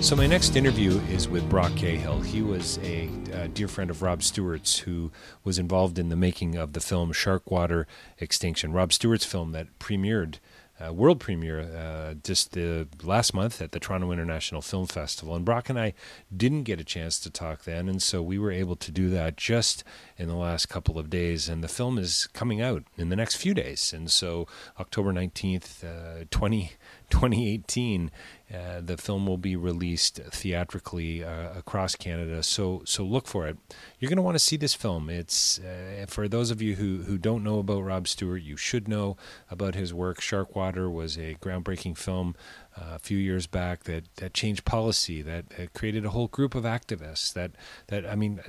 So, my next interview is with Brock Cahill. He was a, a, dear friend of Rob Stewart's who was involved in the making of the film Sharkwater Extinction. Rob Stewart's film that premiered, uh, world premiere, uh, just the last month at the Toronto International Film Festival. And Brock and I didn't get a chance to talk then, and so we were able to do that just in the last couple of days. And the film is coming out in the next few days. And so, October 19th, uh, 20. 2018, uh, the film will be released theatrically uh, across Canada. So so look for it. You're going to want to see this film. It's uh, for those of you who who don't know about Rob Stewart, you should know about his work. Sharkwater was a groundbreaking film a few years back that, that changed policy, that, that, created a whole group of activists. That that I mean,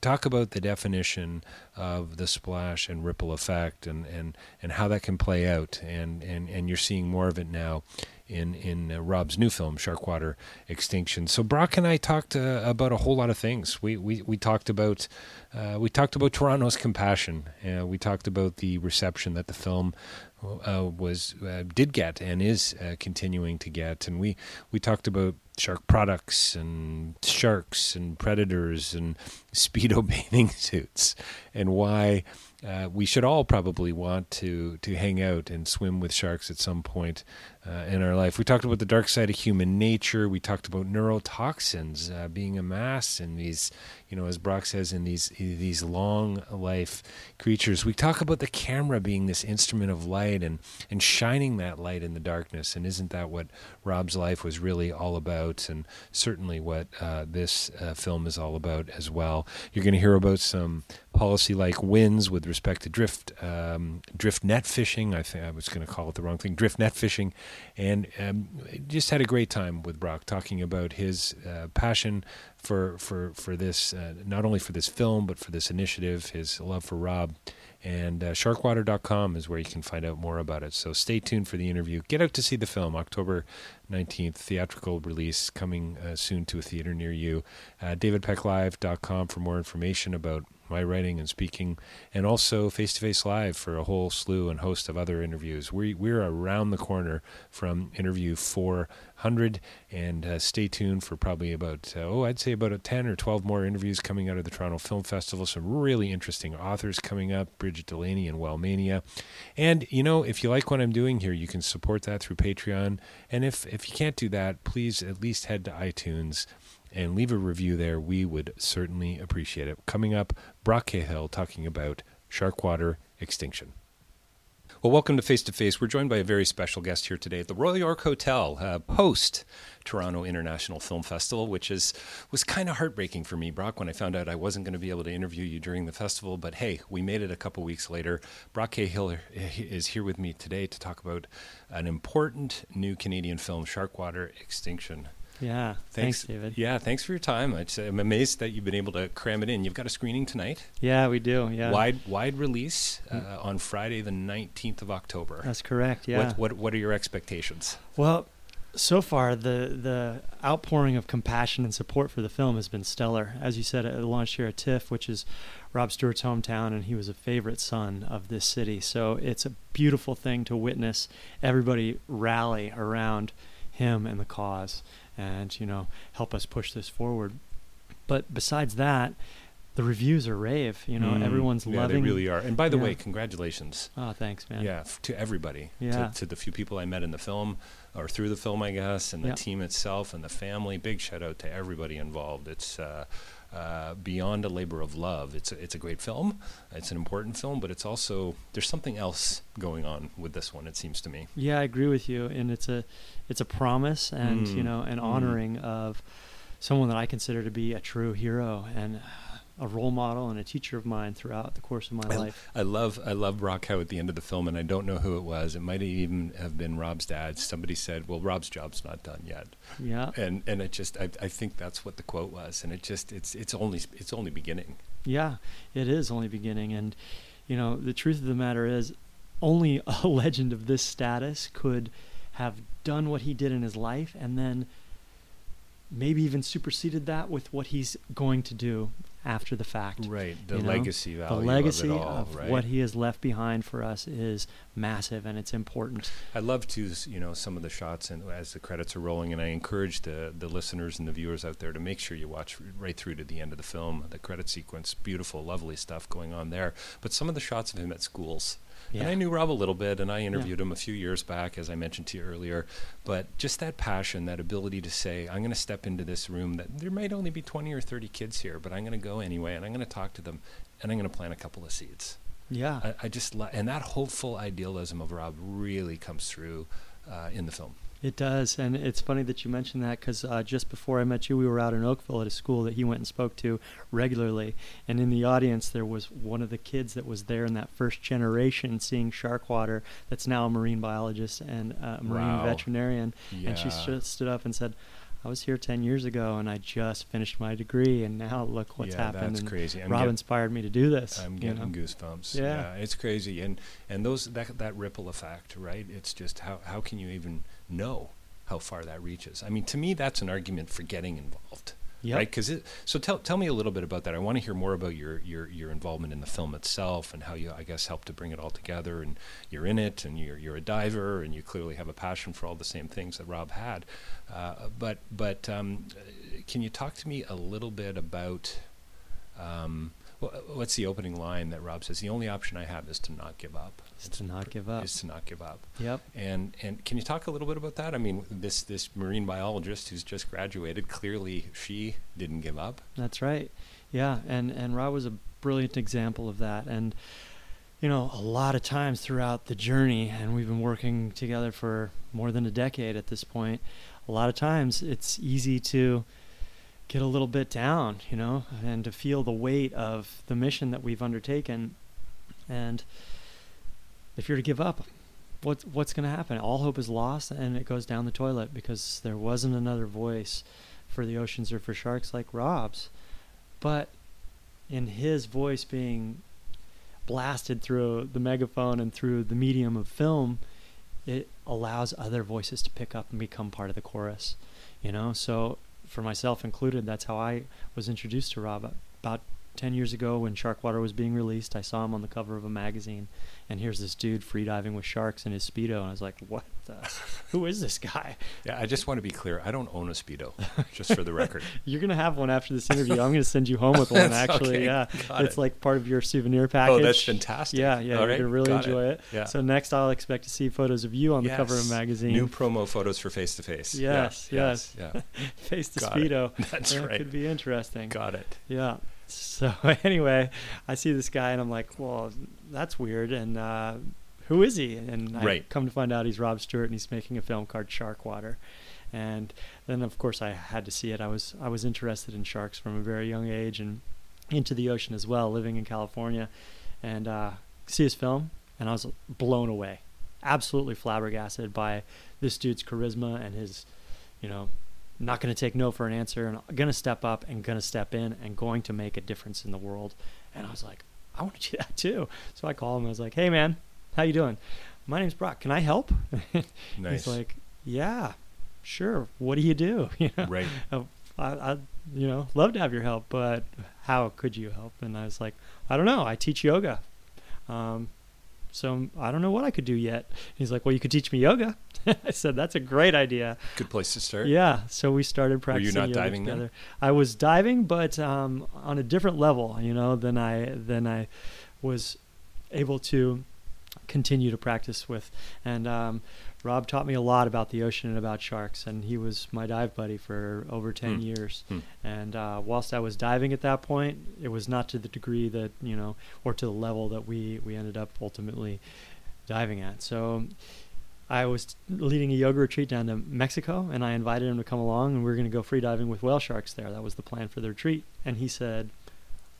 talk about the definition of the splash and ripple effect, and, and, and how that can play out. And, and, and you're seeing more of it now in in uh, Rob's new film, Sharkwater Extinction. So Brock and I talked uh, about a whole lot of things. We we, we talked about uh, we talked about Toronto's compassion. Uh, we talked about the reception that the film uh, was uh, did get and is continuing to get, and we we talked about shark products and sharks and predators and speedo bathing suits and why uh, we should all probably want to to hang out and swim with sharks at some point uh, in our life. We talked about the dark side of human nature. We talked about neurotoxins uh, being amassed in these, you know, as Brock says, in these these long life creatures. We talk about the camera being this instrument of light and and shining that light in the darkness. And isn't that what Rob's life was really all about? And certainly what uh, this uh, film is all about as well. You're going to hear about some policy like wins with respect to drift um, drift net fishing. I think I was going to call it the wrong thing. Drift net fishing, and um, just had a great time with Brock talking about his uh, passion for for for this, uh, not only for this film but for this initiative, his love for Rob. And uh, sharkwater.com is where you can find out more about it. So stay tuned for the interview. Get out to see the film, October 19th, theatrical release coming uh, soon to a theater near you. Uh, DavidPeckLive.com for more information about my writing and speaking, and also Face to Face Live for a whole slew and host of other interviews. We, we're around the corner from interview 400, and uh, stay tuned for probably about, uh, oh, I'd say about a 10 or 12 more interviews coming out of the Toronto Film Festival. Some really interesting authors coming up Brigid Delaney and Wellmania. And, you know, if you like what I'm doing here, you can support that through Patreon. And if, if you can't do that, please at least head to iTunes and leave a review there. We would certainly appreciate it. Coming up, Brock Cahill talking about Sharkwater extinction. Well, welcome to Face to Face. We're joined by a very special guest here today at the Royal York Hotel, uh, post Toronto International Film Festival, which is was kind of heartbreaking for me, Brock, when I found out I wasn't going to be able to interview you during the festival. But hey, we made it a couple weeks later. Brock Cahill is here with me today to talk about an important new Canadian film, Sharkwater Extinction. Yeah. Thanks, David. Yeah, thanks for your time. I'm amazed that you've been able to cram it in. You've got a screening tonight. Yeah, we do. Yeah. Wide wide release uh, on Friday, the 19th of October. That's correct. Yeah. What what, what are your expectations? Well, so far the the outpouring of compassion and support for the film has been stellar. As you said, it launched here at TIFF, which is Rob Stewart's hometown, and he was a favorite son of this city. So it's a beautiful thing to witness everybody rally around him and the cause, and you know help us push this forward. But besides that, the reviews are rave. You know, mm, everyone's yeah, loving. They really are. And by the yeah. way, congratulations. Oh, thanks, man. Yeah, f- to everybody. Yeah. To, to, the few people I met in the film, or through the film, I guess, and the yeah. team itself and the family. Big shout out to everybody involved. It's. Uh, uh, beyond a labor of love. It's a, it's a great film. It's an important film, but it's also there's something else going on with this one. It seems to me. Yeah, I agree with you, and it's a it's a promise and mm. you know an mm. honoring mm. of someone that I consider to be a true hero and a role model and a teacher of mine throughout the course of my I, life. I love I love Brock Howe at the end of the film, and I don't know who it was. It might even have been Rob's dad. Somebody said, "Well, Rob's job's not done yet." Yeah. And and it just I, I think that's what the quote was, and it just it's it's only it's only beginning. Yeah, it is only beginning, and you know the truth of the matter is, only a legend of this status could have done what he did in his life, and then maybe even superseded that with what he's going to do after the fact. Right. The you know? legacy value. The legacy of, all, of right? what he has left behind for us is massive and it's important. I love to, you know, some of the shots and as the credits are rolling, and I encourage the the listeners and the viewers out there to make sure you watch right through to the end of the film. The credit sequence, beautiful, lovely stuff going on there. But some of the shots of him at schools yeah. And I knew Rob a little bit, and I interviewed yeah. him a few years back, as I mentioned to you earlier. But just that passion, that ability to say, I'm going to step into this room that there might only be 20 or 30 kids here, but I'm going to go anyway, and I'm going to talk to them, and I'm going to plant a couple of seeds. Yeah. I, I just, lo- and that hopeful idealism of Rob really comes through uh, in the film. It does, and it's funny that you mentioned that because uh, just before I met you, we were out in Oakville at a school that he went and spoke to regularly, and in the audience there was one of the kids that was there in that first generation seeing Sharkwater. That's now a marine biologist and a marine wow. veterinarian, yeah. and she st- stood up and said. I was here 10 years ago and I just finished my degree and now look what's yeah, happened. That's and crazy. I'm Rob get, inspired me to do this. I'm getting know? goosebumps. Yeah. yeah. it's crazy. And and those that that ripple effect, right? It's just how how can you even know how far that reaches. I mean, to me, that's an argument for getting involved. Yep. Right, because so tell tell me a little bit about that. I want to hear more about your, your your involvement in the film itself and how you, I guess, helped to bring it all together. And you're in it, and you're you're a diver, and you clearly have a passion for all the same things that Rob had. Uh, but but um, can you talk to me a little bit about um, Uh, what's the opening line that Rob says? The only option I have is to not give up. Is to not give up. Is to not give up. Yep. And and can you talk a little bit about that? I mean, this this marine biologist who's just graduated, clearly she didn't give up. That's right. Yeah, and and Rob was a brilliant example of that. And you know, a lot of times throughout the journey, and we've been working together for more than a decade at this point. A lot of times, it's easy to get a little bit down, you know, and to feel the weight of the mission that we've undertaken. And if you're to give up, what's what's going to happen? All hope is lost, and it goes down the toilet because there wasn't another voice for the oceans or for sharks like Rob's. But in his voice being blasted through the megaphone and through the medium of film, it allows other voices to pick up and become part of the chorus. You know, so for myself included, that's how I was introduced to Rob. About 10 years ago, when Sharkwater was being released, I saw him on the cover of a magazine, and here's this dude freediving with sharks in his Speedo. And I was like, what the? Who is this guy? Yeah, I just want to be clear. I don't own a Speedo, just for the record. You're going to have one after this interview. I'm going to send you home with one, actually. okay. Yeah. Got it's it. like part of your souvenir oh, package. Oh, that's fantastic. Yeah, yeah. All you're right. going to really Got enjoy it. it. Yeah. So next, I'll expect to see photos of you on the cover of a magazine. New promo photos for Face to Face. Yes, yes. Yeah. Face to Got Speedo. It. That's that right. could be interesting. Got it. Yeah. So anyway, I see this guy and I'm like, well, that's weird. And uh, who is he? And I right. come to find out he's Rob Stewart and he's making a film called Sharkwater. And then of course I had to see it. I was I was interested in sharks from a very young age and into the ocean as well, living in California, and uh, see his film and I was blown away, absolutely flabbergasted by this dude's charisma and his, you know, not going to take no for an answer and I'm going to step up and going to step in and going to make a difference in the world. And I was like, I want to do that too. So I called him. I was like, Hey man, how you doing? My name's Brock. Can I help? Nice. He's like, Yeah, sure. What do you do? You know, Right. I, I, you know, love to have your help, but how could you help? And I was like, I don't know. I teach yoga. Um, so I don't know what I could do yet. He's like, well, you could teach me yoga. I said, that's a great idea. Good place to start. Yeah. So we started practicing. Were you not yoga diving then? together. I was diving, but um, on a different level, you know, than I than I was able to continue to practice with. And um, Rob taught me a lot about the ocean and about sharks, and he was my dive buddy for over ten Hmm. years. Hmm. And uh, whilst I was diving at that point, it was not to the degree that you know, or to the level that we we ended up ultimately diving at. So. I was leading a yoga retreat down to Mexico, and I invited him to come along, and we were going to go free diving with whale sharks there. That was the plan for the retreat. And he said,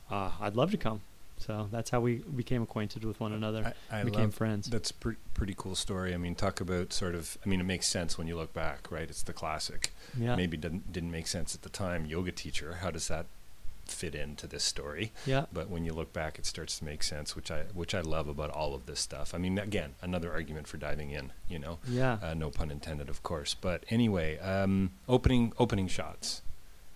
uh, "I'd love to come." So that's how we became acquainted with one another, I, I became friends. That's a pre- pretty cool story. I mean, talk about sort of. I mean, it makes sense when you look back, right? It's the classic. Yeah, Maybe didn't didn't make sense at the time. Yoga teacher. How does that fit into this story? yeah, But when you look back, it starts to make sense, which I which I love about all of this stuff. I mean, again, another argument for diving in. You know, yeah, uh, no pun intended, of course. But anyway, um, opening opening shots.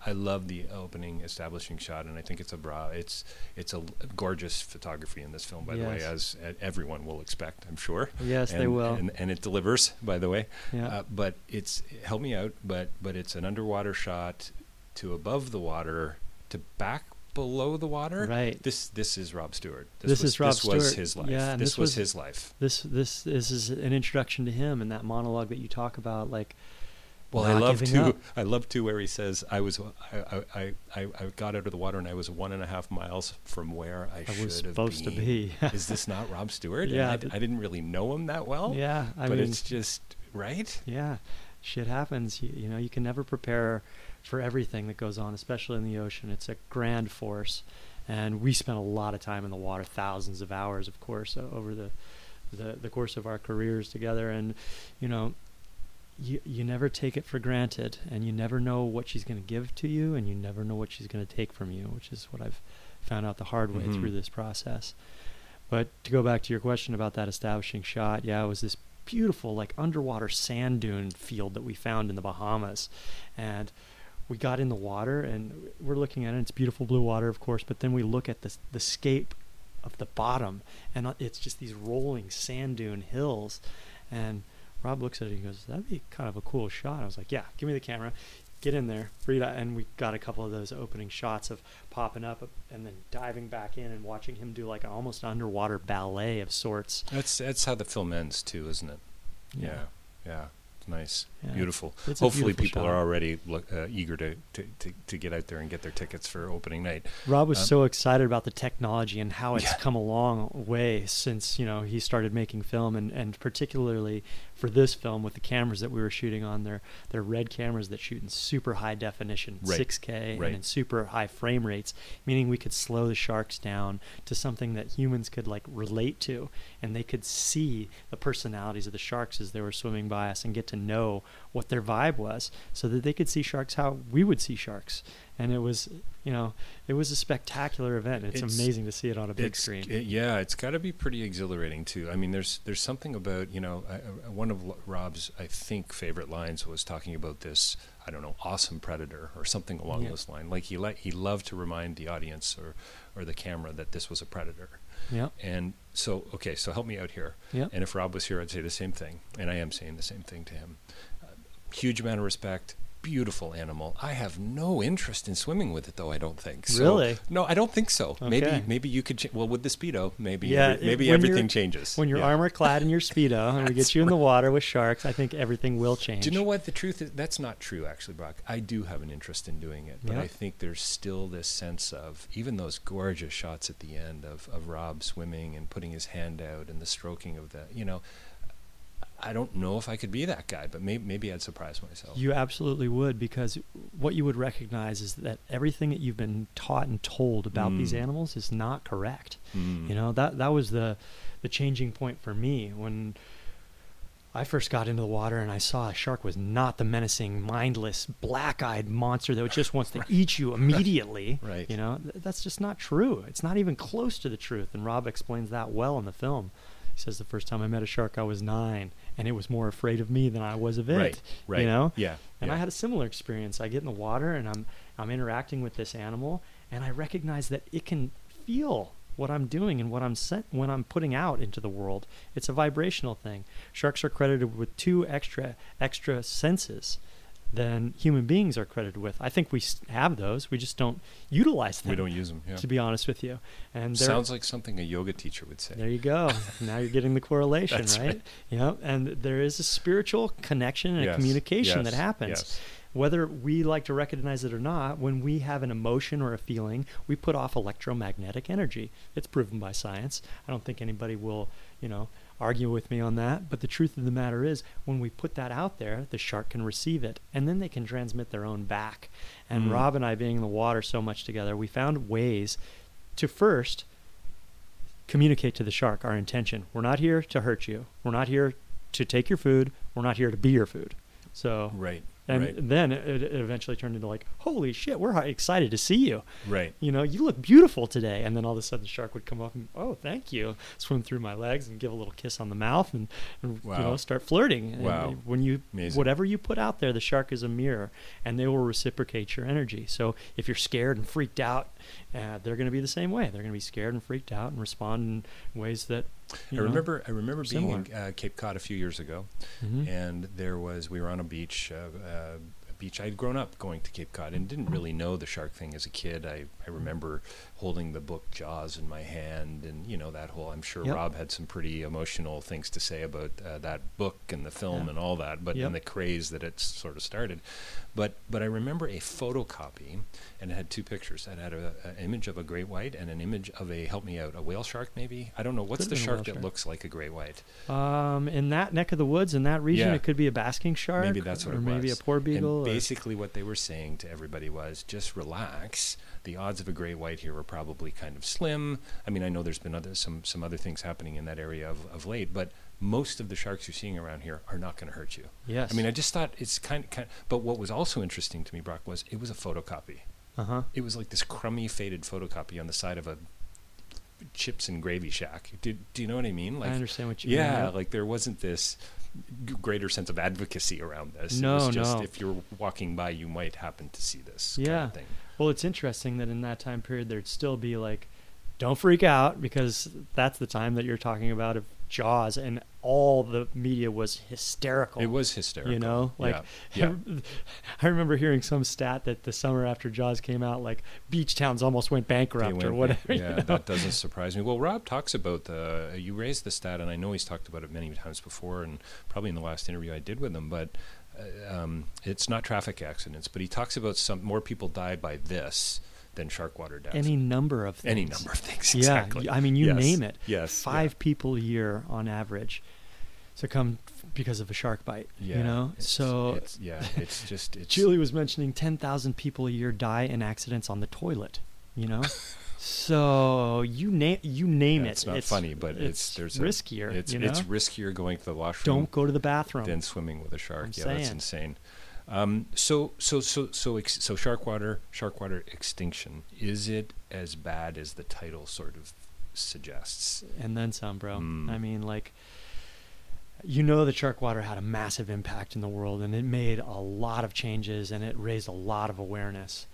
I love the opening establishing shot, and I think it's a bra. It's it's a gorgeous photography in this film, by the way, Yes. as everyone will expect, I'm sure. yes, and, they will. and, and it delivers, by the way. yeah, Uh, but it's help me out. But but it's an underwater shot to above the water to back below the water. right. This this is Rob Stewart. This was, is Rob This was Stewart. his life. Yeah, this, this was, was- his life. This this this is an introduction to him and that monologue that you talk about, like. Well, I love too. up. I love too where he says, "I was, I, I, I, I got out of the water and I was one and a half miles from where I, I should was have supposed been." to be. Is this not Rob Stewart? Yeah, I, I didn't really know him that well. yeah, I but mean, it's just right. yeah, shit happens. You, you know, you can never prepare for everything that goes on, especially in the ocean. It's a grand force, and we spent a lot of time in the water, thousands of hours, of course, over the the, the course of our careers together. And you know, you you never take it for granted, and you never know what she's going to give to you, and you never know what she's going to take from you, which is what I've found out the hard way Mhm. through this process. But to go back to your question about that establishing shot, yeah, it was this beautiful like underwater sand dune field that we found in the Bahamas, and we got in the water and we're looking at it. It's beautiful blue water, of course, but then we look at the the scape of the bottom, and uh, it's just these rolling sand dune hills, and Rob looks at it and he goes, "That'd be kind of a cool shot." I was like, "Yeah, give me the camera." Get in there, out, and we got a couple of those opening shots of popping up and then diving back in and watching him do like an almost underwater ballet of sorts. That's that's how the film ends too, isn't it? Yeah, yeah. It's nice, Yeah. beautiful. It's Hopefully, beautiful people shot. are already look, uh, eager to, to, to, to get out there and get their tickets for opening night. Rob was Um, so excited about the technology and how it's Yeah. come a long way since you know he started making film, and, and particularly for this film with the cameras that we were shooting on. They're they're red cameras that shoot in super high definition, Right. 6K, Right. and in super high frame rates, meaning we could slow the sharks down to something that humans could like relate to, and they could see the personalities of the sharks as they were swimming by us and get to know what their vibe was, so that they could see sharks how we would see sharks. And it was, you know, it was a spectacular event. It's, It's- amazing to see it on a big screen. it- yeah, it's got to be pretty exhilarating too. I mean, there's there's something about you know I, I- one of Rob's I think favorite lines was talking about this I don't know awesome predator or something along Yeah. those lines. Like he li- he loved to remind the audience or or the camera that this was a predator. yeah, And so okay, so help me out here. yeah, And if Rob was here, I'd say the same thing, and I am saying the same thing to him. Huge amount of respect. Beautiful animal. I have no interest in swimming with it, though. I don't think. So, Really? No, I don't think so. Maybe, Okay. maybe you could. Ch- well, with the speedo, maybe. Yeah, every- maybe everything changes. when you're Yeah. armor clad in your speedo and we get you in the water with sharks, I think everything will change. Do you know what the truth is? That's not true, actually, Brock. I do have an interest in doing it, but. I think there's still this sense of even those gorgeous shots at the end of of Rob swimming and putting his hand out and the stroking of the, you know. I don't know if I could be that guy, but maybe maybe I'd surprise myself. You absolutely would because what you would recognize is that everything that you've been taught and told about these Mm. animals is not correct. Mm. You know that that was the the changing point for me when I first got into the water and I saw a shark was not the menacing, mindless, black-eyed monster that just wants to eat you immediately. Right. You know, Th- that's just not true. It's not even close to the truth. And Rob explains that well in the film. He says the first time I met a shark, I was nine, and it was more afraid of me than I was of it. Right, right. You know. Yeah, And I had a similar experience. I get in the water and I'm I'm interacting with this animal, and I recognize that it can feel what I'm doing and what I'm sent when I'm putting out into the world. It's a vibrational thing. Sharks are credited with two extra extra senses than human beings are credited with. I think we have those. We just don't utilize them. We don't use them. Yeah. To be honest with you, and Sounds like something a yoga teacher would say. there you go. now you're getting the correlation, right? right. Know, and there is a spiritual connection and a Yes, communication that happens. yes. Whether we like to recognize it or not, when we have an emotion or a feeling, we put off electromagnetic energy. It's proven by science. I don't think anybody will, you know, argue with me on that. But the truth of the matter is, when we put that out there, the shark can receive it, and then they can transmit their own back. And Mm. Rob and I, being in the water so much together, we found ways to first communicate to the shark our intention. We're not here to hurt you. We're not here to take your food. We're not here to be your food. So, Right. And right. then it, it eventually turned into like, holy shit, we're excited to see you. Right. You know, you look beautiful today. And then all of a sudden the shark would come up and, oh, thank you, swim through my legs and give a little kiss on the mouth and, and you know, start flirting. And Wow. when you, Amazing. whatever you put out there, the shark is a mirror and they will reciprocate your energy. So if you're scared and freaked out, uh, they're going to be the same way. They're going to be scared and freaked out and respond in ways that, you I know, remember. I remember being in uh, Cape Cod a few years ago, Mhm. and there was we were on a beach. Uh, uh, a beach I'd grown up going to Cape Cod and didn't really know the shark thing as a kid. I, I remember holding the book Jaws in my hand, and you know that whole. I'm sure Yep. Rob had some pretty emotional things to say about uh, that book and the film Yeah. and all that, but Yep. and the craze that it sort of started. But but I remember a photocopy, and it had two pictures. It had an image of a great white and an image of a help me out a whale shark maybe. I don't know what's the shark that shark. looks like a great white. Um, in that neck of the woods, in that region, Yeah. it could be a basking shark. Maybe that's what or it maybe a porbeagle. Basically, what they were saying to everybody was, just relax. The odds of a great white here are probably kind of slim. I mean, I know there's been other some some other things happening in that area of, of late, but most of the sharks you're seeing around here are not going to hurt you. yes. I mean, I just thought it's kind of, kind. But what was also interesting to me, Brock, was it was a photocopy. uh huh. It was like this crummy, faded photocopy on the side of a chips and gravy shack. Do, do you know what I mean? Like, I understand what you mean. Yeah, like there wasn't this g- greater sense of advocacy around this. No, it was just no. if you're walking by, you might happen to see this Yeah. kind of thing. Well, it's interesting that in that time period, there'd still be like, don't freak out because that's the time that you're talking about of Jaws, and all the media was hysterical. It was hysterical. You know, like yeah, I remember hearing some stat that the summer after Jaws came out, like beach towns almost went bankrupt went or whatever. you Yeah, know? that doesn't surprise me. Well, Rob talks about the. You raised the stat, and I know he's talked about it many times before, and probably in the last interview I did with him. But um, it's not traffic accidents, but he talks about some more people die by this than shark water deaths. Any number of things. Any number of things. Yeah, Exactly. y- I mean, you Yes. name it. Yes. yeah. Five people a year on average succumb because of a shark bite. Yeah. you know, it's- so it's, yeah, it's just it's Julie was mentioning 10,000 people a year die in accidents on the toilet, you know? so you name you name Yeah, it. it's not funny, but it's- there's a- riskier, It's you know? it's riskier going to the washroom Don't go to the bathroom. than swimming with a shark. I'm yeah, that's insane. Um, so so so so ex- so Sharkwater shark water extinction is it as bad as the title sort of suggests? and then some, bro. Mm. I mean, like, you know, the Sharkwater had a massive impact in the world, and it made a lot of changes, and it raised a lot of awareness.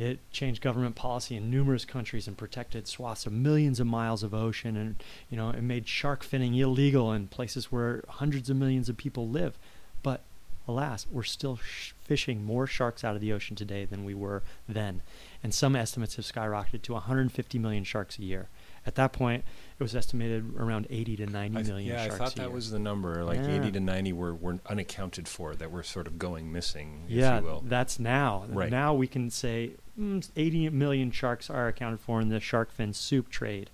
It changed government policy in numerous countries and protected swaths of millions of miles of ocean, and you know, it made shark finning illegal in places where hundreds of millions of people live. But alas, we're still sh- fishing more sharks out of the ocean today than we were then, and some estimates have skyrocketed to 150 million sharks a year. At that point, it was estimated around 80 to 90 I th- million yeah, I sharks thought a that year. was the number, like Yeah. 80 to 90 were, were unaccounted for, that were sort of going missing, if yeah, you will. that's now. Right. Now we can say mm, 80 million sharks are accounted for in the shark fin soup trade.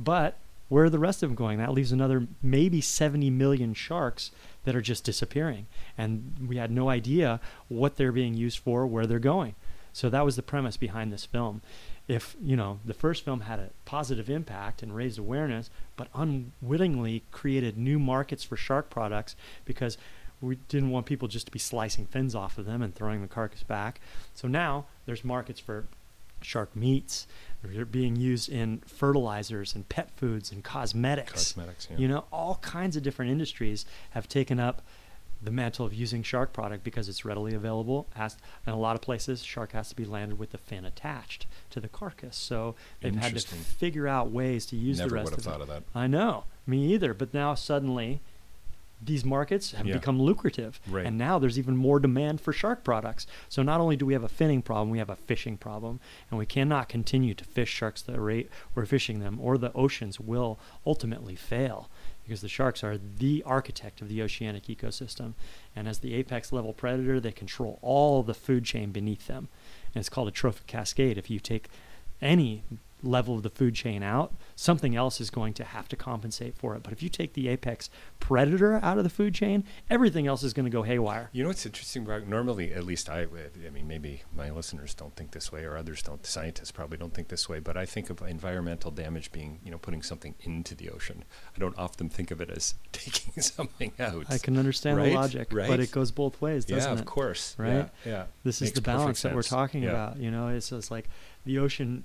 But where are the rest of them going? That leaves another maybe 70 million sharks that are just disappearing. And we had no idea what they're being used for, where they're going. So that was the premise behind this film. If you know the first film had a positive impact and raised awareness, but unwittingly created new markets for shark products because we didn't want people just to be slicing fins off of them and throwing the carcass back. So now there's markets for shark meats. They're being used in fertilizers and pet foods and cosmetics. Cosmetics, yeah. You know, all kinds of different industries have taken up the mantle of using shark product because it's readily available. Has, in a lot of places, shark has to be landed with the fin attached to the carcass. So they've had to figure out ways to use Never the rest would have of it. of that. I know, me either. But now suddenly, these markets have Yeah. become lucrative, Right. and now there's even more demand for shark products. So not only do we have a finning problem, we have a fishing problem, and we cannot continue to fish sharks the rate we're fishing them, or the oceans will ultimately fail because the sharks are the architect of the oceanic ecosystem, and as the apex level predator, they control all the food chain beneath them, and it's called a trophic cascade. If you take any level of the food chain out, something else is going to have to compensate for it. But if you take the apex predator out of the food chain, everything else is going to go haywire. You know what's interesting about normally, at least I, I mean, maybe my listeners don't think this way, or others don't. Scientists probably don't think this way, but I think of environmental damage being, you know, putting something into the ocean. I don't often think of it as taking something out. I can understand Right? the logic, Right? but it goes both ways, doesn't yeah, it? of course. Right? Yeah. yeah. This is the balance that we're talking Yeah. about. You know, it's just like the ocean,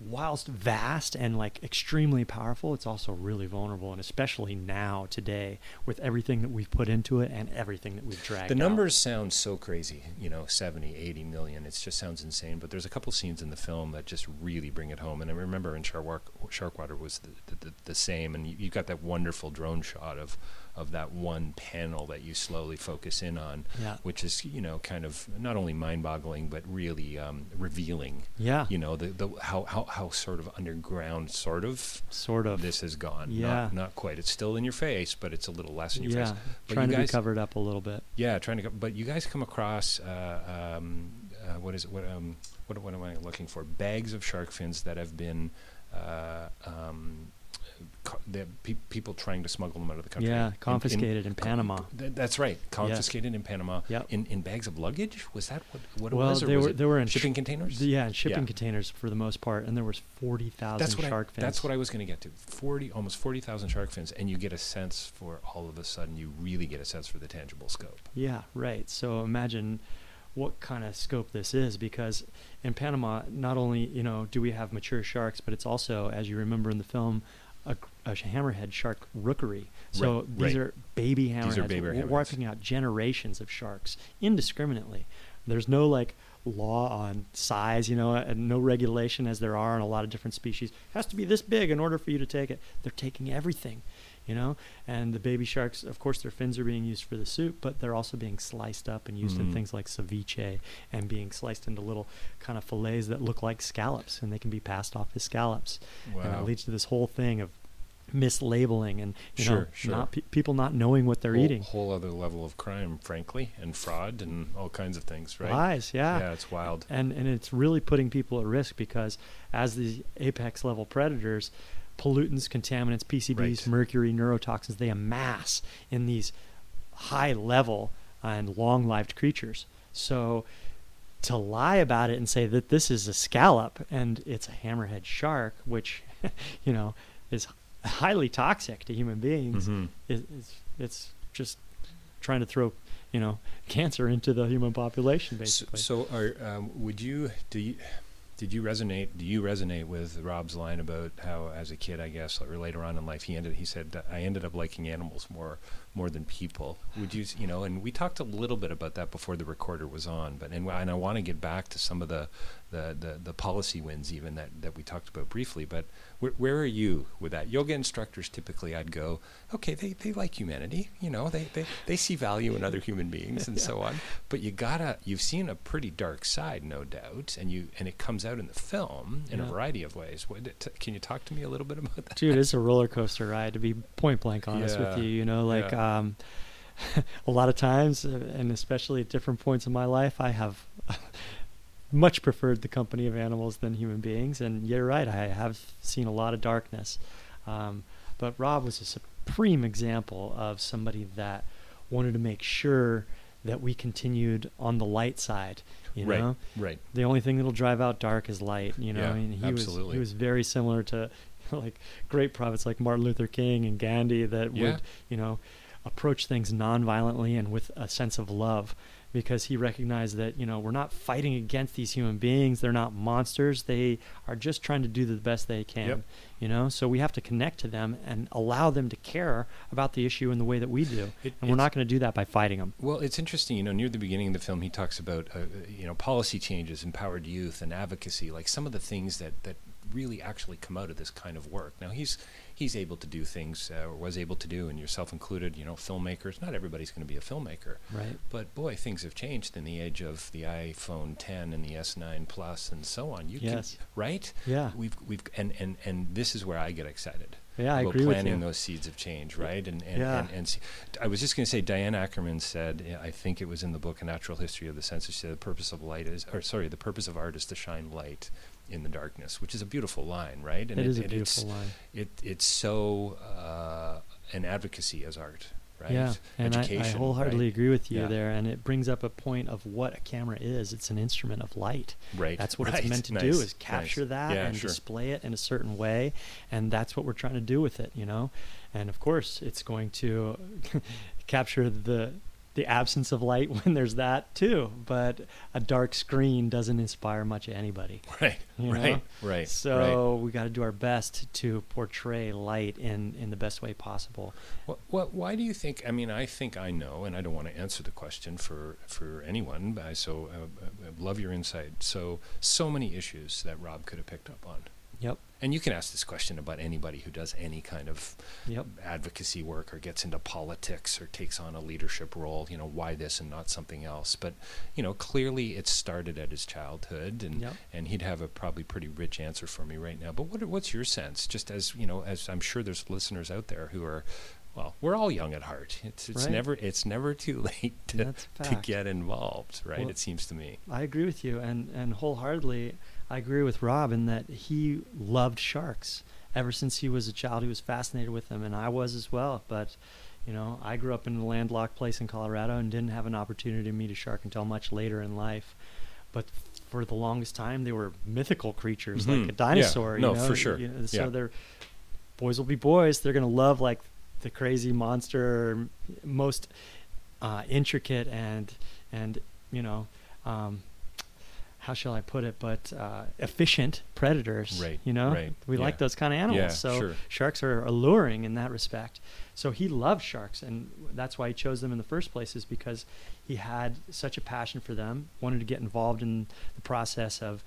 whilst vast and like extremely powerful, it's also really vulnerable, and especially now today with everything that we've put into it and everything that we've dragged. The out. numbers sound so crazy, you know, 70, 80 million. It just sounds insane. But there's a couple scenes in the film that just really bring it home. And I remember in Shark, Sharkwater was the, the, the, the same. And you, you got that wonderful drone shot of, of that one panel that you slowly focus in on, Yeah. which is, you know, kind of not only mind boggling, but really um, revealing. Yeah. You know, the, the how, how, how sort of underground, sort of, Sort of. this has gone. Yeah. Not, not quite. It's still in your face, but it's a little less in your yeah, face. But trying you to guys, be covered up a little bit. yeah, trying to go. But you guys come across uh, um, uh, what is it? What um what what am I looking for? Bags of shark fins that have been. Uh, um, co- pe- people trying to smuggle them out of the country. Yeah, In- in- confiscated in co- Panama. th- that's right, confiscated in Panama. Yep. In in bags of luggage. Was that what what well, it was? Well, they were they were in sh- shipping containers. Yeah, in shipping Yeah. containers for the most part, and there was forty thousand shark I, fins. That's what I was going to get to. Forty, almost forty thousand shark fins, and you get a sense for all of a sudden. You really get a sense for the tangible scope. Yeah, right. So imagine what kind of scope this is because in Panama, not only, you know, do we have mature sharks, but it's also, as you remember in the film, a, a hammerhead shark rookery. So Right, these right. are baby hammerheads. These are baby hammerheads. wiping out generations of sharks indiscriminately. There's no like law on size, you know, and no regulation as there are on a lot of different species. It has to be this big in order for you to take it. They're taking everything, you know. And the baby sharks, of course, their fins are being used for the soup, but they're also being sliced up and used in Mhm. things like ceviche and being sliced into little kind of fillets that look like scallops, and they can be passed off as scallops. And it leads to this whole thing of mislabeling and you know Sure, sure. not pe- people not knowing what they're whole, eating. Whole other level of crime, frankly, and fraud and all kinds of things, right? Lies, yeah. Yeah, it's wild. and and it's really putting people at risk because as these apex level predators pollutants contaminants pcbs Right. mercury neurotoxins they amass in these high level and long lived creatures so to lie about it and say that this is a scallop and it's a hammerhead shark which you know is highly toxic to human beings Mhm. is, is it's just trying to throw you know cancer into the human population So, basically so are, um, would you do you did you resonate do you resonate with Rob's line about how as a kid I guess or later on in life he ended he said I ended up liking animals more more than people. Would you you know and we talked a little bit about that before the recorder was on but and, and I want to get back to some of the the, the, the policy wins even that, that we talked about briefly but where, where are you with that? Yoga instructors typically I'd go okay they, they like humanity you know they, they, they see value in other human beings and so on. But you gotta you've seen a pretty dark side no doubt and you and it comes out in the film in a variety of ways. What, t- can you talk to me a little bit about that? Dude it's a roller coaster ride to be point blank honest with you you know like um a lot of times uh, and especially at different points in my life i have much preferred the company of animals than human beings and you're right i have seen a lot of darkness um, but rob was a supreme example of somebody that wanted to make sure that we continued on the light side You right, know, right. the only thing that'll drive out dark is light. You know, Yeah, and he absolutely. was he was very similar to like great prophets like Martin Luther King and Gandhi that Yeah. would you know approach things non-violently and with a sense of love because he recognized that you know we're not fighting against these human beings they're not monsters they are just trying to do the best they can Yep. you know so we have to connect to them and allow them to care about the issue in the way that we do It- and we're not going to do that by fighting them Well, it's interesting. You know, near the beginning of the film, he talks about uh, you know policy changes, empowered youth, and advocacy, like some of the things that that really actually come out of this kind of work. Now he's he's able to do things, uh, or was able to do, and yourself included. You know, filmmakers. Not everybody's going to be a filmmaker, right but boy, things have changed in the age of the iPhone 10 and the S9 Plus and so on. You Yes. can, right? yeah We've we've and and and this is where I get excited yeah i agree with planting you those seeds of change, right? And and, Yeah. and, and see, I was just going to say, Diane Ackerman said, I think it was in the book A Natural History of the Senses, the purpose of light is, or sorry, the purpose of art is to shine light in the darkness, which is a beautiful line, right? it is a it's- beautiful line It it's so uh, an advocacy as art, right? Yeah, and I, I wholeheartedly right? agree with you Yeah. there. And it brings up a point of what a camera is. It's an instrument of light. Right. That's what right. it's meant to nice, do is capture nice. that yeah, and sure. display it in a certain way. And that's what we're trying to do with it, you know? And of course, it's going to capture the the absence of light when there's that too. But a dark screen doesn't inspire much of anybody. Right, You right, know? right. right. So we got to do our best to portray light in, in the best way possible. What, what, why do you think? I mean, I think I know, and I don't want to answer the question for for anyone. But I so uh, uh, love your insight. So so many issues that Rob could have picked up on, Yep. and you can ask this question about anybody who does any kind of Yep. advocacy work or gets into politics or takes on a leadership role. You know, why this and not something else? But you know, clearly it started at his childhood, and Yep. and he'd have a probably pretty rich answer for me right now. But what what's your sense? Just as you know, as I'm sure there's listeners out there who are. Well, we're all young at heart. It's it's Right. never it's never too late to to get involved, right? Well- it seems to me. I agree with you, and and wholeheartedly, I agree with Rob in that he loved sharks ever since he was a child. He was fascinated with them, and I was as well. But you know, I grew up in a landlocked place in Colorado and didn't have an opportunity to meet a shark until much later in life. But for the longest time, they were mythical creatures, Mhm. like a dinosaur. No, you know? for sure. You know, so Yeah. they're boys will be boys. They're gonna love like the crazy monster, most uh, intricate and and you know um, how shall I put it? But uh, efficient predators. Right, You know, right, we like those kind of animals. Yeah, so sure. sharks are alluring in that respect. So he loved sharks, and that's why he chose them in the first place. Is because he had such a passion for them, wanted to get involved in the process of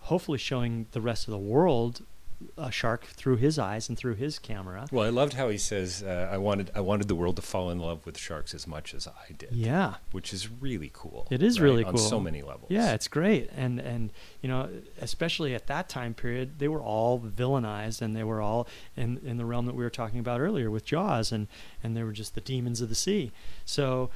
hopefully showing the rest of the world a shark through his eyes and through his camera. Well, I loved how he says, uh, "I wanted I wanted the world to fall in love with sharks as much as I did." Yeah. which is really cool. It is right, really cool on so many levels. Yeah, it's great, and and you know, especially at that time period, they were all villainized, and they were all in in the realm that we were talking about earlier with Jaws, and and they were just the demons of the sea. So,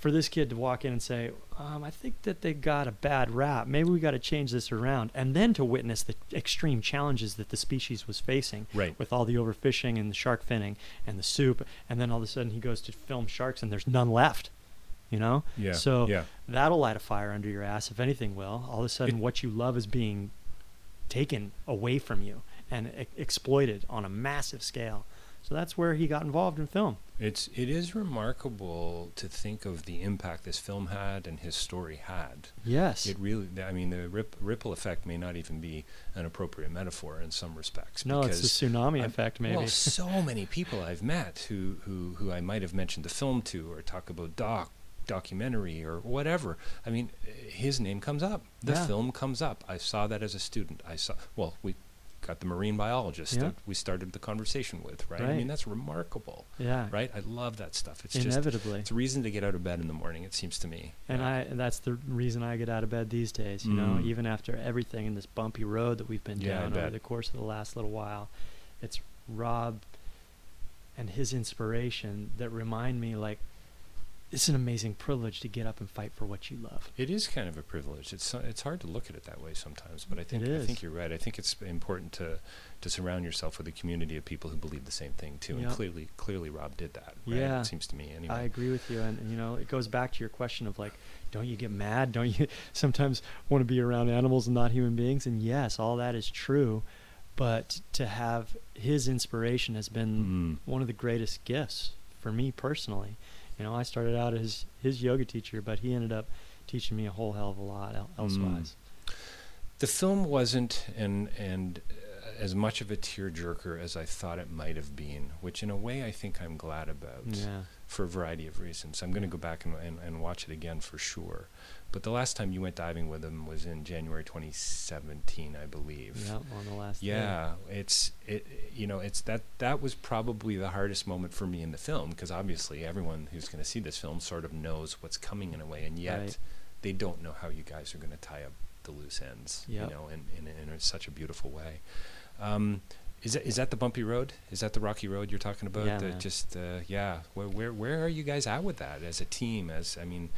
for this kid to walk in and say, um, "I think that they got a bad rap. Maybe we got to change this around," and then to witness the extreme challenges that the species was facing, Right. with all the overfishing and the shark finning and the soup, and then all of a sudden he goes to film sharks, and there's none left. You know, Yeah, So yeah. that'll light a fire under your ass, if anything will. All of a sudden, It- what you love is being taken away from you and e- exploited on a massive scale. So that's where he got involved in film. It's it is remarkable to think of the impact this film had and his story had. Yes. It really, I mean, the rip, ripple effect may not even be an appropriate metaphor in some respects. no, it's the tsunami I'm- effect, maybe. Well, so many people I've met who, who, who I might have mentioned the film to or talk about doc, documentary or whatever. I mean, his name comes up. The Yeah. film comes up. I saw that as a student. I saw, well, we got the marine biologist Yeah. that we started the conversation with, right? I mean, that's remarkable, yeah. right? I love that stuff. It's just, Inevitably. it's a reason to get out of bed in the morning, it seems to me. and Yeah. I and that's the reason I get out of bed these days, you know, Mm. even after everything in this bumpy road that we've been Yeah, down over the course of the last little while. It's Rob and his inspiration that remind me like it's an amazing privilege to get up and fight for what you love. It is kind of a privilege. It's it's hard to look at it that way sometimes, but I think I think you're right. I think it's important to to surround yourself with a community of people who believe the same thing too. And clearly, clearly, Rob did that. Right? Yeah. it seems to me anyway. I agree with you, and, and you know, it goes back to your question of like, don't you get mad? Don't you sometimes want to be around animals and not human beings? And yes, all that is true, but to have his inspiration has been Mm. one of the greatest gifts for me personally. You know, I started out as his yoga teacher, but he ended up teaching me a whole hell of a lot el- Mm. elsewise. The film wasn't and and as much of a tearjerker as I thought it might have been, which in a way I think I'm glad about Yeah, for a variety of reasons. I'm going to go back and, and, and watch it again for sure. But the last time you went diving with him was in January 2017, I believe. yeah, on the last. day. Yeah, it's it. You know, it's that that was probably the hardest moment for me in the film because obviously everyone who's going to see this film sort of knows what's coming in a way, and yet Right. they don't know how you guys are going to tie up the loose ends. Yep. You know, in in, in such a beautiful way. Um, is that is that the bumpy road? Is that the rocky road you're talking about? Yeah, just uh, yeah. Where, where where are you guys at with that as a team? As I mean,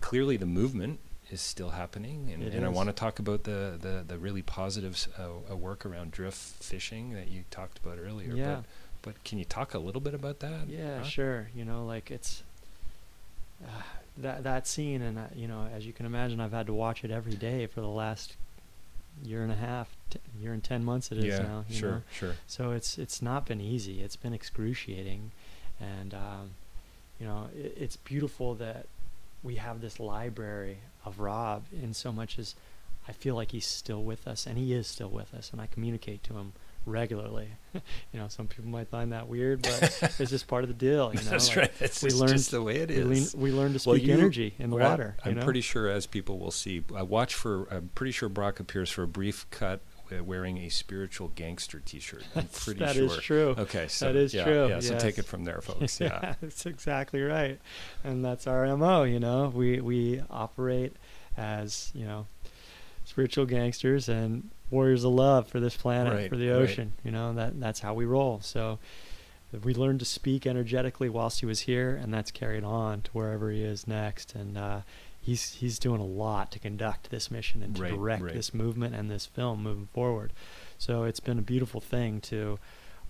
clearly the movement is still happening, and, and I want to talk about the the, the really positive uh, uh, work around drift fishing that you talked about earlier. Yeah. But, but can you talk a little bit about that? Yeah, Huh? sure. You know, like it's uh, that that scene, and uh, you know, as you can imagine, I've had to watch it every day for the last year and a half, t- year and ten months. It is yeah, now. You sure, Know? sure. So it's it's not been easy. It's been excruciating, and um, you know, it, it's beautiful that we have this library of Rob in so much as I feel like he's still with us, and he is still with us, and I communicate to him regularly. you know, some people might find that weird, but it's just part of the deal. You know, That's like, right. It's, we learned- just the way it is. we, is. lean, we learn to Well, speak you- energy in the Right. water. I'm know? pretty sure, as people will see, I watch for. I'm pretty sure Brock appears for a brief cut wearing a spiritual gangster T-shirt. I'm pretty That sure. is true. Okay, so That is yeah, true, Yeah, so take it from there, folks. Yeah. that's exactly right, and that's our mo. You know, we we operate as you know spiritual gangsters and warriors of love for this planet, Right, for the right. ocean. You know that that's how we roll. So we learned to speak energetically whilst he was here, and that's carried on to wherever he is next. And uh, he's he's doing a lot to conduct this mission and to Right, direct right. this movement and this film moving forward. So it's been a beautiful thing to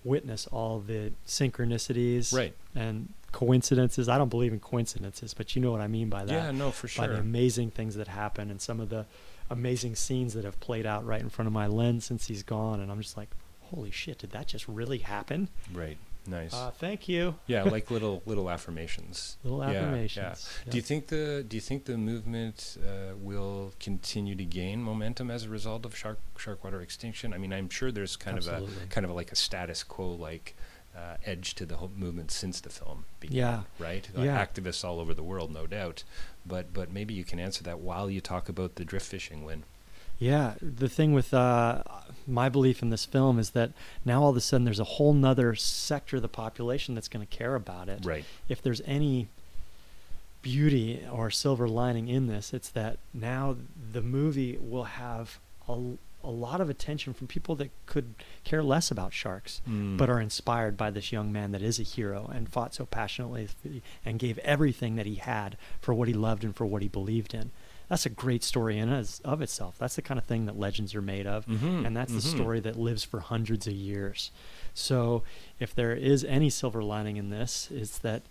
witness all the synchronicities Right. and coincidences. I don't believe in coincidences, but you know what I mean by that. Yeah, no, for sure. By the amazing things that happen and some of the amazing scenes that have played out right in front of my lens since he's gone. And I'm just like, holy shit, did that just really happen? Right. Nice. Uh, thank you. yeah, like little little affirmations. Little Yeah, affirmations. Yeah. Do you think the Do you think the movement uh, will continue to gain momentum as a result of shark sharkwater extinction? I mean, I'm sure there's kind of a kind of like a status quo like uh, edge to the whole movement since the film began. Yeah. Right. Like Yeah. Activists all over the world, no doubt. But but maybe you can answer that while you talk about the drift fishing win. Yeah, the thing with uh, my belief in this film is that now all of a sudden there's a whole nother sector of the population that's going to care about it. Right. If there's any beauty or silver lining in this, it's that now the movie will have a, a lot of attention from people that could care less about sharks, Mm. but are inspired by this young man that is a hero and fought so passionately and gave everything that he had for what he loved and for what he believed in. That's a great story in as of itself. That's the kind of thing that legends are made of, Mhm, and that's the mhm. story that lives for hundreds of years. So, if there is any silver lining in this, it's that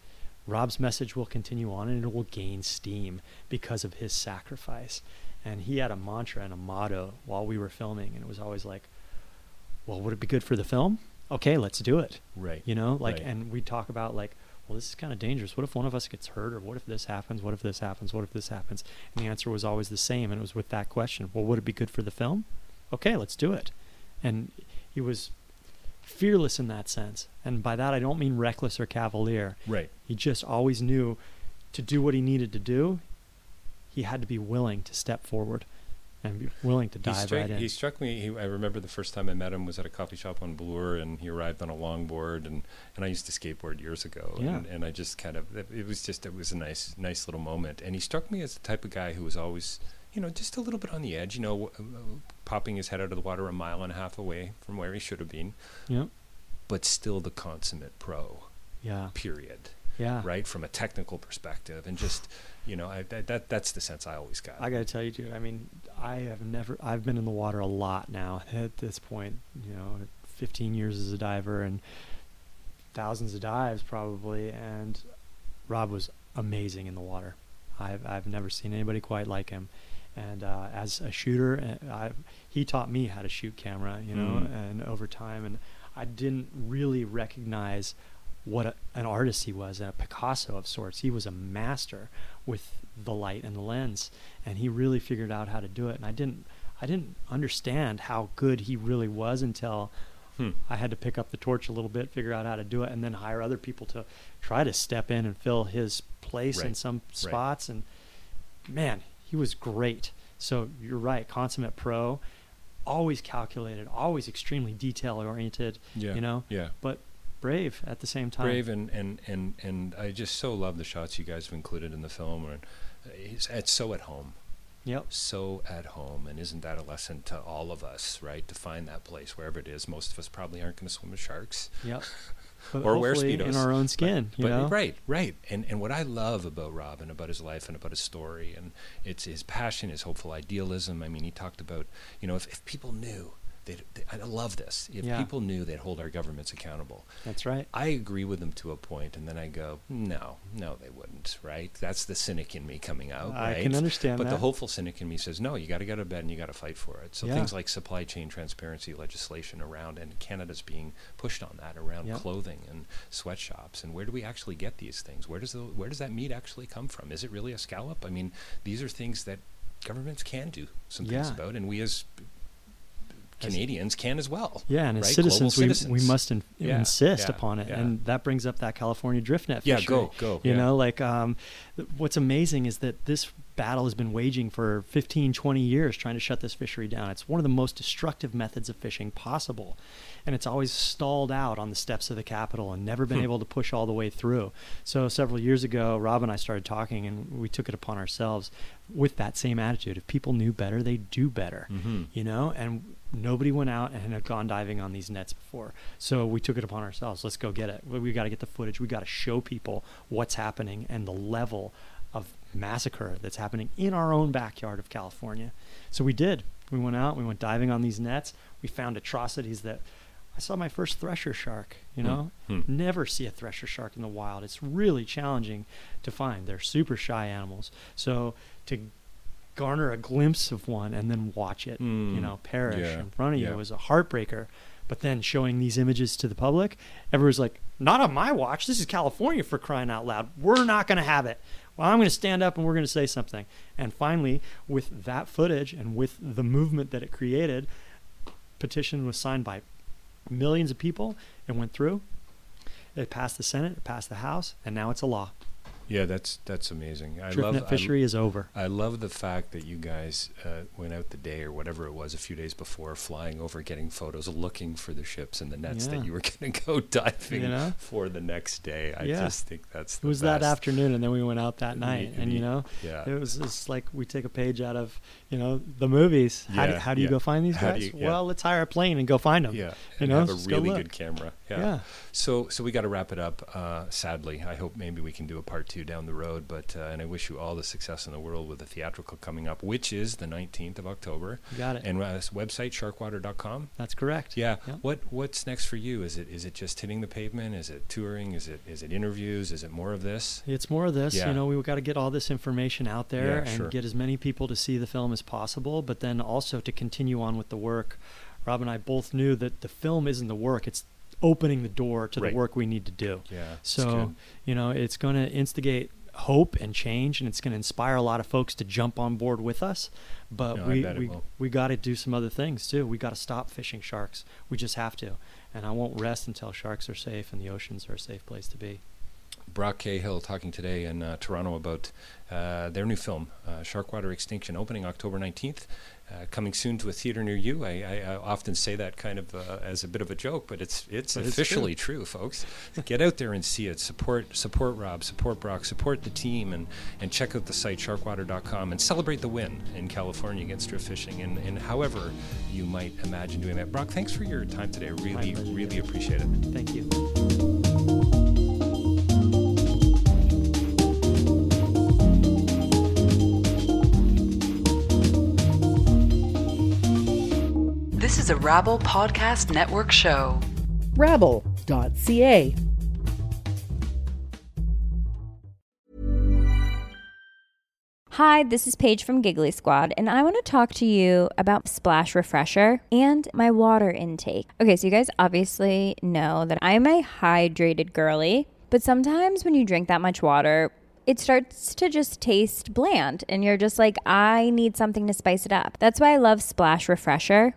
Rob's message will continue on and it will gain steam because of his sacrifice. And he had a mantra and a motto while we were filming, and it was always like, "Well, would it be good for the film? Okay, let's do it." Right. You know, like, Right. and we talk about like, well, this is kind of dangerous. What if one of us gets hurt, or what if this happens? What if this happens? What if this happens? And the answer was always the same, and it was with that question. Well, would it be good for the film? Okay, let's do it. And he was fearless in that sense, and by that I don't mean reckless or cavalier. Right. He just always knew to do what he needed to do. He had to be willing to step forward and be willing to He dive struck, right in. he struck me. He, I remember the first time I met him was at a coffee shop on Bloor, and he arrived on a longboard, and, and I used to skateboard years ago, Yeah. and, and I just kind of it, was just it was a nice nice little moment, and he struck me as the type of guy who was always you know just a little bit on the edge, you know, popping his head out of the water a mile and a half away from where he should have been, Yep. but still the consummate pro. Yeah. Period. Yeah. right, from a technical perspective, and just you know, I, that, that that's the sense I always got. I got to tell you, dude. I mean, I have never. I've been in the water a lot now at this point. You know, 15 years as a diver and thousands of dives probably. And Rob was amazing in the water. I've I've never seen anybody quite like him. And uh, as a shooter, uh, I, he taught me how to shoot camera. You know, Mm. and over time, and I didn't really recognize what a, an artist he was, and a Picasso of sorts. He was a master with the light and the lens, and he really figured out how to do it. And I didn't, I didn't understand how good he really was until Hmm. I had to pick up the torch a little bit, figure out how to do it, and then hire other people to try to step in and fill his place in Right, some right. spots. And man, he was great. So you're right, consummate pro, always calculated, always extremely detail oriented. yeah, you know, yeah. but brave at the same time. brave and, and, and, and I just so love the shots you guys have included in the film. And it's, it's so at home. Yep. so at home. And isn't that a lesson to all of us right? To find that place wherever it is. Most of us probably aren't going to swim with sharks. Yep. But Or wear speedos. in our own skin, you but know. right right. And and what I love about Rob and about his life and about his story and it's his passion his hopeful idealism. I mean he talked about you know if, if people knew they, I love this if Yeah. people knew they'd hold our governments accountable That's right. I agree with them to a point, and then I go, no, no, they wouldn't, right? That's the cynic in me coming out, I right? can understand But the hopeful cynic in me says, no, you got to get out of bed and you got to fight for it. So Yeah. things like supply chain transparency legislation around, and Canada's being pushed on that around Yep. clothing and sweatshops, and where do we actually get these things? Where does the, where does that meat actually come from? Is it really a scallop? I mean, these are things that governments can do some things Yeah. about, and we As- Canadians can as well. Yeah, and as right? Citizens, we, we must in, Yeah, insist yeah, upon it, yeah. and that brings up that California drift net. Yeah, fishery. go, go, You yeah. know, like um, what's amazing is that this battle has been waging for 15, 20 years trying to shut this fishery down. It's one of the most destructive methods of fishing possible, and it's always stalled out on the steps of the Capitol and never been Hmm. able to push all the way through. So several years ago, Rob and I started talking, and we took it upon ourselves with that same attitude. If people knew better, they'd do better Mhm. you know, and nobody went out and had gone diving on these nets before. So we took it upon ourselves. Let's go get it. We, we got to get the footage. We got to show people what's happening and the level of massacre that's happening in our own backyard of California. So we did. We went out. We went diving on these nets. We found atrocities that I saw my first thresher shark. You Hmm. know, Hmm. never see a thresher shark in the wild. It's really challenging to find. They're super shy animals. So to garner a glimpse of one and then watch it, you Mm, know, perish yeah, in front of you yeah. was a heartbreaker. But then showing these images to the public, everyone's like, "Not on my watch. This is California for crying out loud. We're not going to have it." Well, I'm going to stand up and we're going to say something. And finally, with that footage and with the movement that it created, petition was signed by millions of people and went through. It passed the Senate, it passed the House, and now it's a law. Yeah, that's that's amazing. I Drift love net I- fishery is over. I love the fact that you guys uh, went out the day or whatever it was a few days before, flying over, getting photos, looking for the ships and the nets Yeah. that you were going to go diving You know? for the next day. I Yeah. just think that's It was that afternoon, and then we went out that night, The- and you know, yeah. it was just like we take a page out of you know the movies. how do, how do you yeah. go find these guys? you- yeah. Well, let's hire a plane and go find them. Yeah, you and know, have a go really look. good camera. Yeah. Yeah. So, so we got to wrap it up. Uh, sadly, I hope maybe we can do a part two down the road. But uh, and I wish you all the success in the world with the theatrical coming up, which is the 19th of October. You got it. And uh, website sharkwater.com. That's correct. Yeah. Yep. What What's next for you? Is it is it just hitting the pavement? Is it touring? Is it is it interviews? Is it more of this? It's more of this, Yeah. you know, we've got to get all this information out there Yeah, and sure. get as many people to see the film as possible, but then also to continue on with the work. Rob and I both knew that the film isn't the work, it's opening the door to Right. the work we need to do. Yeah. So, you know, it's going to instigate hope and change and it's going to inspire a lot of folks to jump on board with us. But No, we we, will. we got to do some other things too. We got to stop fishing sharks. We just have to. And I won't rest until sharks are safe and the oceans are a safe place to be. Brock Cahill talking today in uh, Toronto about uh, their new film, uh, Sharkwater Extinction, opening October 19th, uh, coming soon to a theater near you. I, I, I often say that kind of uh, as a bit of a joke, but it's it's But it's officially true. folks. Get out there and see it. Support support Rob, support Brock, support the team, and, and check out the site sharkwater.com and celebrate the win in California against drift fishing and, and however you might imagine doing that. Brock, thanks for your time today. I really, really appreciate it. Thank you. Rabble Podcast Network show. rabble.ca. Hi, this is Paige from Giggly Squad, and I want to talk to you about Splash Refresher and my water intake. Okay, so you guys obviously know that I'm a hydrated girly, but sometimes when you drink that much water, it starts to just taste bland, and you're just like, I need something to spice it up. That's why I love Splash Refresher.